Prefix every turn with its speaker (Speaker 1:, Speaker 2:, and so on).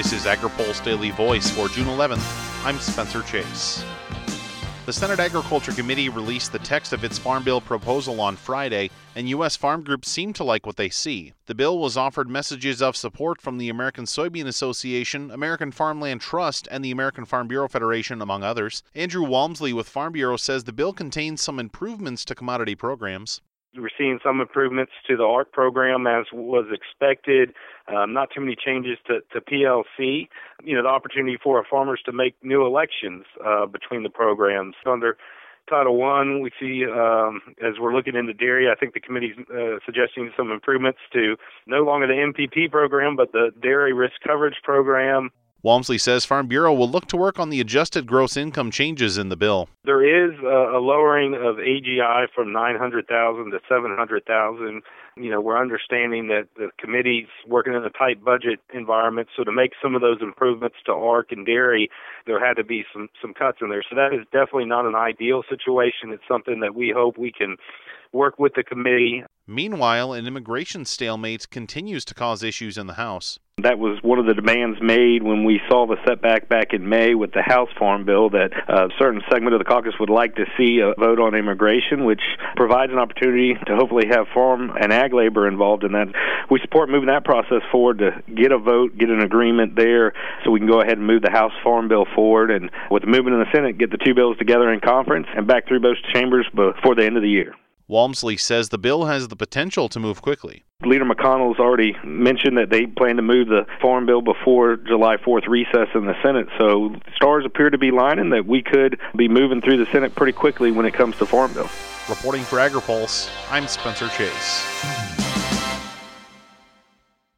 Speaker 1: This is AgriPulse Daily Voice for June 11th. I'm Spencer Chase. The Senate Agriculture Committee released the text of its Farm Bill proposal on Friday, and U.S. farm groups seem to like what they see. The bill was offered messages of support from the American Soybean Association, American Farmland Trust, and the American Farm Bureau Federation, among others. Andrew Walmsley with Farm Bureau says the bill contains some improvements to commodity programs.
Speaker 2: We're seeing some improvements to the ARC program as was expected. Um, not too many changes to, to PLC. You know, the opportunity for our farmers to make new elections uh, between the programs. Under Title One, we see um, as we're looking into dairy, I think the committee's uh, suggesting some improvements to no longer the MPP program, but the Dairy Risk Coverage Program.
Speaker 1: Walmsley says Farm Bureau will look to work on the adjusted gross income changes in the bill.
Speaker 2: There is a, lowering of AGI from 900,000 to 700,000. You know, we're understanding that the committee's working in a tight budget environment, so to make some of those improvements to ARC and dairy, there had to be some some cuts in there. So that is definitely not an ideal situation. It's something that we hope we can work with the committee.
Speaker 1: Meanwhile, an immigration stalemate continues to cause issues in the House.
Speaker 3: That was one of the demands made when we saw the setback back in May with the House Farm Bill that uh, a certain segment of the caucus would like to see a vote on immigration, which provides an opportunity to hopefully have farm and ag labor involved in that. We support moving that process forward to get a vote, get an agreement there, so we can go ahead and move the House Farm Bill forward, and with the movement in the Senate, get the two bills together in conference and back through both chambers before the end of the year.
Speaker 1: Walmsley says the bill has the potential to move quickly.
Speaker 3: Leader McConnell's already mentioned that they plan to move the farm bill before July 4th recess in the Senate. So stars appear to be lining that we could be moving through the Senate pretty quickly when it comes to farm bill.
Speaker 1: Reporting for AgriPulse, I'm Spencer Chase.